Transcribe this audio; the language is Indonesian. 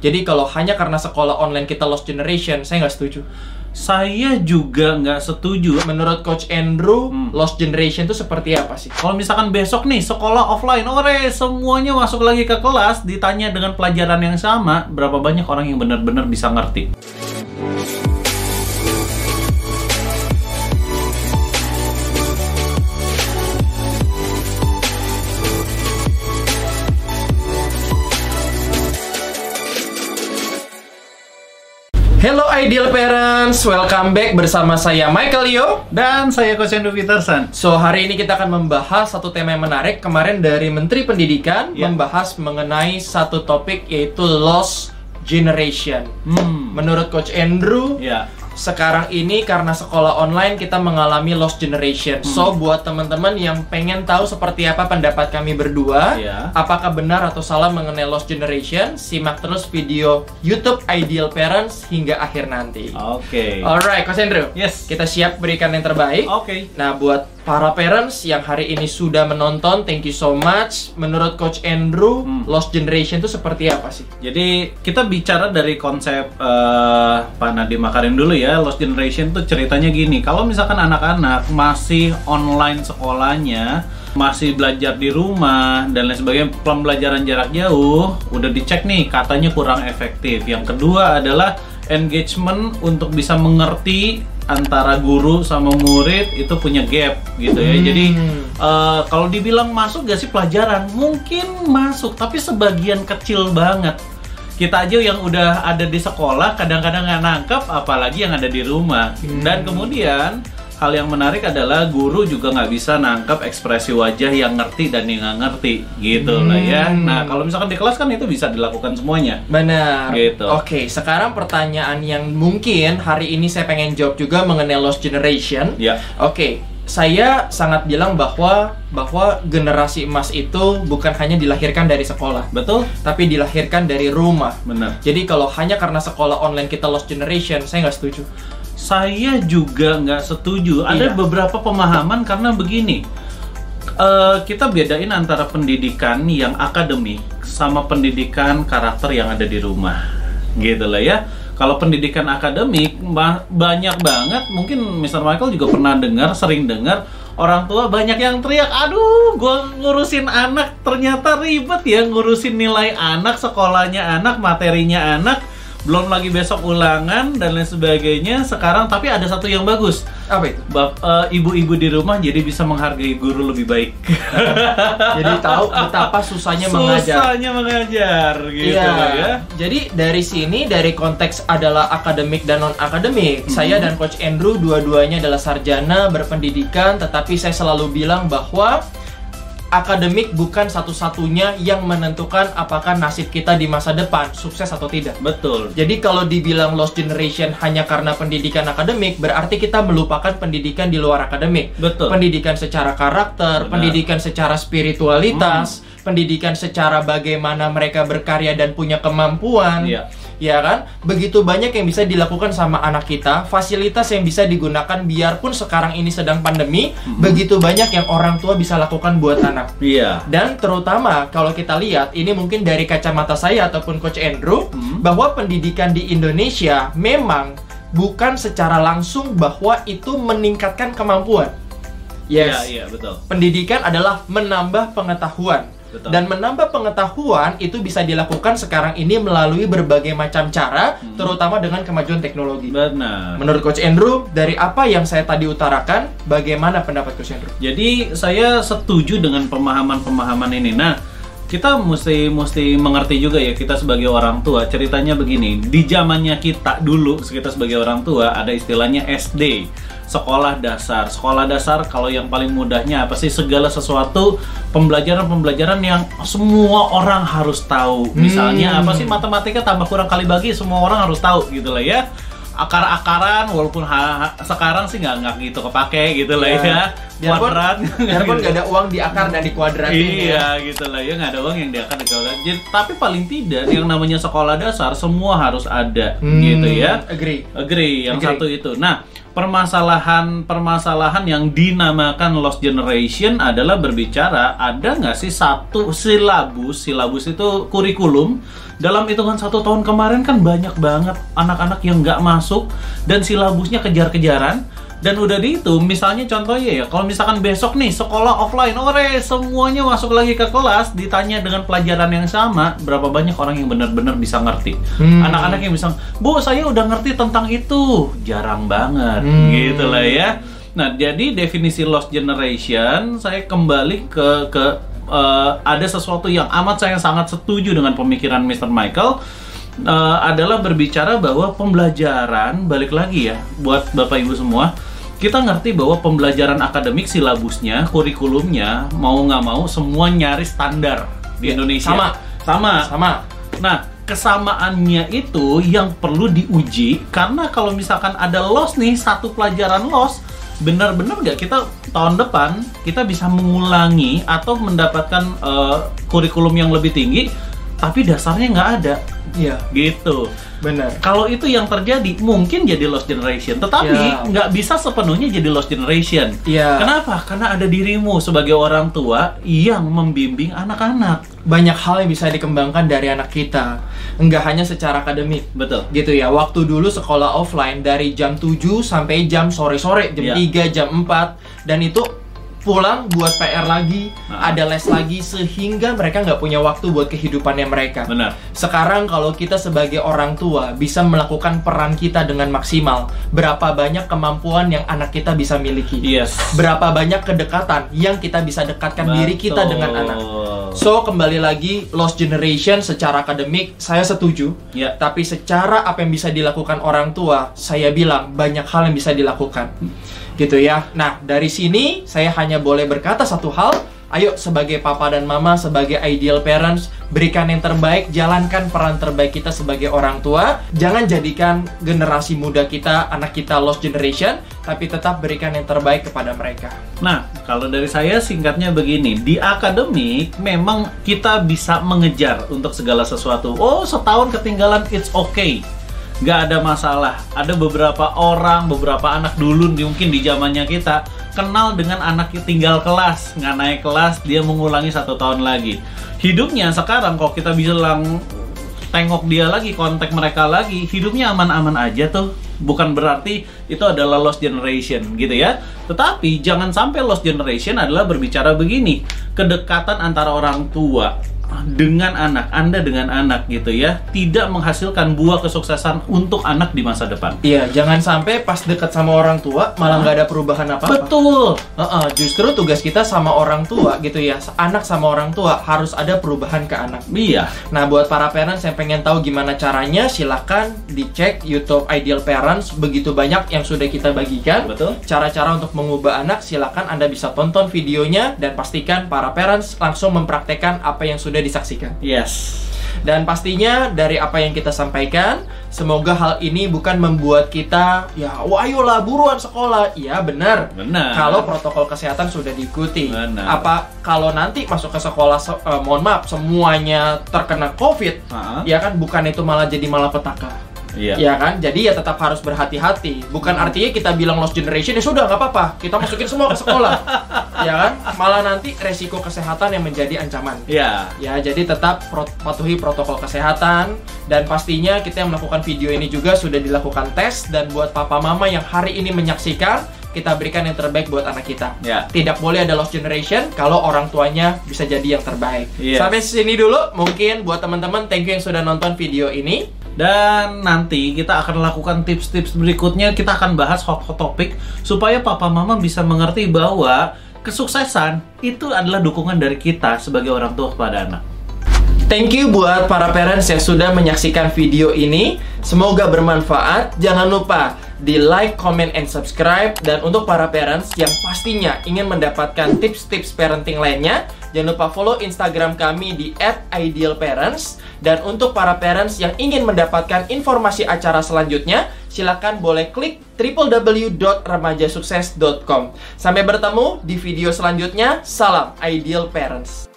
Jadi kalau hanya karena sekolah online kita lost generation, saya nggak setuju. Saya juga nggak setuju. Menurut Coach Andrew, Hmm. lost generation itu seperti apa sih? Kalau misalkan besok nih sekolah offline, ore semuanya masuk lagi ke kelas, ditanya dengan pelajaran yang sama, berapa banyak orang yang benar-benar bisa ngerti? Hello Ideal Parents, welcome back bersama saya Michael Yo. Dan saya Coach Andrew Peterson. So hari ini kita akan membahas satu tema yang menarik kemarin dari Menteri Pendidikan Ya. membahas mengenai satu topik yaitu lost generation. Hmm. Menurut Coach Andrew, Ya. Sekarang ini karena sekolah online kita mengalami lost generation. So buat teman-teman yang pengen tahu seperti apa pendapat kami berdua, Ya. apakah benar atau salah mengenai lost generation, simak terus video YouTube Ideal Parents hingga akhir nanti. Oke. Alright, Coach Andrew. Yes. Kita siap berikan yang terbaik. Oke. Nah, buat para parents yang hari ini sudah menonton, thank you so much. Menurut Coach Andrew, Hmm. lost generation itu seperti apa sih? Jadi kita bicara dari konsep eh, Pak Nadiem Makarim dulu ya, Lost Generation tuh ceritanya gini. Kalau misalkan anak-anak masih online sekolahnya, masih belajar di rumah dan lain sebagainya, pembelajaran jarak jauh, udah dicek nih katanya kurang efektif. Yang kedua adalah engagement untuk bisa mengerti antara guru sama murid itu punya gap gitu ya. Hmm. Jadi eh, kalau dibilang masuk gak sih pelajaran? Mungkin masuk, tapi sebagian kecil banget. Kita aja yang udah ada di sekolah kadang-kadang nggak nangkep, apalagi yang ada di rumah. Hmm. Dan kemudian hal yang menarik adalah guru juga nggak bisa nangkep ekspresi wajah yang ngerti dan yang nggak ngerti gitu lah ya. Hmm. Nah kalau misalkan di kelas kan itu bisa dilakukan semuanya. Benar. Gitu. Oke, sekarang pertanyaan yang mungkin hari ini saya pengen jawab juga mengenai lost generation. Ya. Oke, saya sangat bilang bahwa bahwa generasi emas itu bukan hanya dilahirkan dari sekolah, Betul? tapi dilahirkan dari rumah. Benar. Jadi kalau hanya karena sekolah online kita lost generation, saya nggak setuju. Saya juga nggak setuju. Iya. Ada beberapa pemahaman karena begini. Eh, kita bedain antara pendidikan yang akademik sama pendidikan karakter yang ada di rumah. Gitu lah ya. Kalau pendidikan akademik ba- banyak banget, mungkin Mr. Michael juga pernah dengar, sering dengar orang tua banyak yang teriak, "Aduh, gua ngurusin anak ternyata ribet ya ngurusin nilai anak, sekolahnya anak, materinya anak." Belum lagi besok ulangan dan lain sebagainya sekarang tapi ada satu yang bagus Apa itu? Eh, ibu-ibu di rumah jadi bisa menghargai guru lebih baik Jadi tahu betapa susahnya mengajar. susahnya mengajar gitu Iya. ya Jadi dari sini dari konteks adalah akademik dan non akademik. Mhm. Saya dan Coach Andrew dua-duanya adalah sarjana berpendidikan, tetapi saya selalu bilang bahwa akademik bukan satu-satunya yang menentukan apakah nasib kita di masa depan sukses atau tidak. betul Jadi kalau dibilang lost generation hanya karena pendidikan akademik, berarti kita melupakan pendidikan di luar akademik. betul Pendidikan secara karakter, Benar. pendidikan secara spiritualitas, pendidikan secara bagaimana mereka berkarya dan punya kemampuan. Iya. Ya kan? Begitu banyak yang bisa dilakukan sama anak kita, fasilitas yang bisa digunakan biarpun sekarang ini sedang pandemi, begitu banyak yang orang tua bisa lakukan buat anak. iya Dan terutama kalau kita lihat ini mungkin dari kacamata saya ataupun Coach Andrew Hmm. bahwa pendidikan di Indonesia memang bukan secara langsung bahwa itu meningkatkan kemampuan. Yes. iya iya betul Pendidikan adalah menambah pengetahuan. Betul. Dan menambah pengetahuan itu bisa dilakukan sekarang ini melalui berbagai macam cara, Hmm. terutama dengan kemajuan teknologi. benar Menurut Coach Andrew, dari apa yang saya tadi utarakan, bagaimana pendapat Coach Andrew? Jadi saya setuju dengan pemahaman-pemahaman ini. Nah, kita mesti mesti mengerti juga ya kita sebagai orang tua. Ceritanya begini, di zamannya kita dulu kita sebagai orang tua ada istilahnya SD, sekolah dasar. Sekolah dasar kalau yang paling mudahnya apa sih segala sesuatu pembelajaran-pembelajaran yang semua orang harus tahu. Misalnya Hmm. apa sih matematika tambah kurang kali bagi semua orang harus tahu gitu lah ya. Akar-akaran walaupun ha- ha- sekarang sih nggak nggak gitu kepake gitu lah Ya. ya. Biarpun, Kuadrat. biarpun nggak ada uang di akar dan di kuadratin ya. Iya gitu lah ya nggak ada uang yang di sekolah. Jadi, tapi paling tidak yang namanya sekolah dasar semua harus ada Hmm, gitu ya. Agree. Agree yang Agree. satu itu. Nah permasalahan permasalahan yang dinamakan lost generation adalah berbicara ada nggak sih satu silabus silabus itu kurikulum? Dalam hitungan satu tahun kemarin kan banyak banget anak-anak yang nggak masuk dan silabusnya kejar-kejaran dan udah di itu misalnya contohnya ya kalau misalkan besok nih sekolah offline ore semuanya masuk lagi ke kelas ditanya dengan pelajaran yang sama berapa banyak orang yang benar-benar bisa ngerti Hmm. anak-anak yang bisa bu saya udah ngerti tentang itu jarang banget Hmm. gitu lah ya nah jadi definisi lost generation saya kembali ke ke eh, ada sesuatu yang amat saya sangat setuju dengan pemikiran Mr. Michael eh, adalah berbicara bahwa pembelajaran balik lagi ya buat bapak ibu semua kita ngerti bahwa pembelajaran akademik silabusnya kurikulumnya mau nggak mau semua nyaris standar di Ya, Indonesia sama. sama Sama. Nah, kesamaannya itu yang perlu diuji karena kalau misalkan ada loss nih, satu pelajaran loss, benar-benar nggak kita tahun depan kita bisa mengulangi atau mendapatkan eh, kurikulum yang lebih tinggi, tapi dasarnya nggak ada, Iya, gitu. benar. Kalau itu yang terjadi, mungkin jadi lost generation, tetapi Ya. nggak bisa sepenuhnya jadi lost generation. Iya. Kenapa? Karena ada dirimu sebagai orang tua yang membimbing anak-anak. Banyak hal yang bisa dikembangkan dari anak kita. Enggak hanya secara akademik. Betul. gitu ya waktu dulu sekolah offline dari jam 7 sampai jam sore-sore jam Iya. 3 jam 4 dan itu pulang buat PR lagi Ah. ada les lagi sehingga mereka nggak punya waktu buat kehidupannya mereka Benar. sekarang kalau kita sebagai orang tua bisa melakukan peran kita dengan maksimal berapa banyak kemampuan yang anak kita bisa miliki Yes. berapa banyak kedekatan yang kita bisa dekatkan diri kita dengan anak So kembali lagi lost generation secara akademik saya setuju. Ya. Tapi secara apa yang bisa dilakukan orang tua, saya bilang banyak hal yang bisa dilakukan. Gitu ya. Nah, dari sini saya hanya boleh berkata satu hal, ayo sebagai papa dan mama, sebagai ideal parents, berikan yang terbaik, jalankan peran terbaik kita sebagai orang tua. Jangan jadikan generasi muda kita, anak kita lost generation, tapi tetap berikan yang terbaik kepada mereka. Nah, kalau dari saya singkatnya begini, di akademik memang kita bisa mengejar untuk segala sesuatu. Oh, setahun ketinggalan it's okay. Gak ada masalah. Ada beberapa orang, beberapa anak dulu mungkin di zamannya kita kenal dengan anak yang tinggal kelas, nggak naik kelas, dia mengulangi satu tahun lagi. Hidupnya sekarang kalau kita bilang tengok dia lagi, kontak mereka lagi, hidupnya aman-aman aja tuh. Bukan berarti itu adalah lost generation gitu ya. Tetapi jangan sampai lost generation adalah berbicara begini, kedekatan antara orang tua dengan anak, Anda dengan anak gitu ya, tidak menghasilkan buah kesuksesan untuk anak di masa depan. Iya, jangan sampai pas dekat sama orang tua malah nggak ada perubahan apa-apa. Betul. Heeh, justru tugas kita sama orang tua gitu ya, anak sama orang tua harus ada perubahan ke anak. Iya. Nah, buat para parents yang pengen tahu gimana caranya, silahkan dicek YouTube Ideal Parents. Begitu banyak yang sudah kita bagikan. Betul. Cara-cara untuk mengubah anak, silahkan Anda bisa tonton videonya dan pastikan para parents langsung mempraktekkan apa yang sudah disaksikan. Yes. Dan pastinya dari apa yang kita sampaikan, semoga hal ini bukan membuat kita ya, wah ayolah buruan sekolah. Iya benar. Benar. Kalau protokol kesehatan sudah diikuti. Benar. Apa kalau nanti masuk ke sekolah, se- eh, mohon maaf, semuanya terkena COVID, Ha-ha. ya kan bukan itu malah jadi malapetaka. Iya. Ya kan, jadi ya tetap harus berhati-hati. Bukan artinya kita bilang lost generation ya sudah nggak apa-apa, kita masukin semua ke sekolah, ya kan? Malah nanti resiko kesehatan yang menjadi ancaman. Iya. Ya, jadi tetap patuhi protokol kesehatan dan pastinya kita yang melakukan video ini juga sudah dilakukan tes dan buat papa mama yang hari ini menyaksikan kita berikan yang terbaik buat anak kita. Ya. Tidak boleh ada lost generation kalau orang tuanya bisa jadi yang terbaik. Yes. Sampai sini dulu mungkin buat teman-teman thank you yang sudah nonton video ini. Dan nanti kita akan lakukan tips-tips berikutnya. Kita akan bahas hot-hot topik supaya papa mama bisa mengerti bahwa kesuksesan itu adalah dukungan dari kita sebagai orang tua kepada anak. Thank you buat para parents yang sudah menyaksikan video ini. Semoga bermanfaat. Jangan lupa di like, comment, and subscribe. Dan untuk para parents yang pastinya ingin mendapatkan tips-tips parenting lainnya, jangan lupa follow Instagram kami di @idealparents. Dan untuk para parents yang ingin mendapatkan informasi acara selanjutnya, silakan boleh klik www.remajasukses.com. Sampai bertemu di video selanjutnya. Salam Ideal Parents.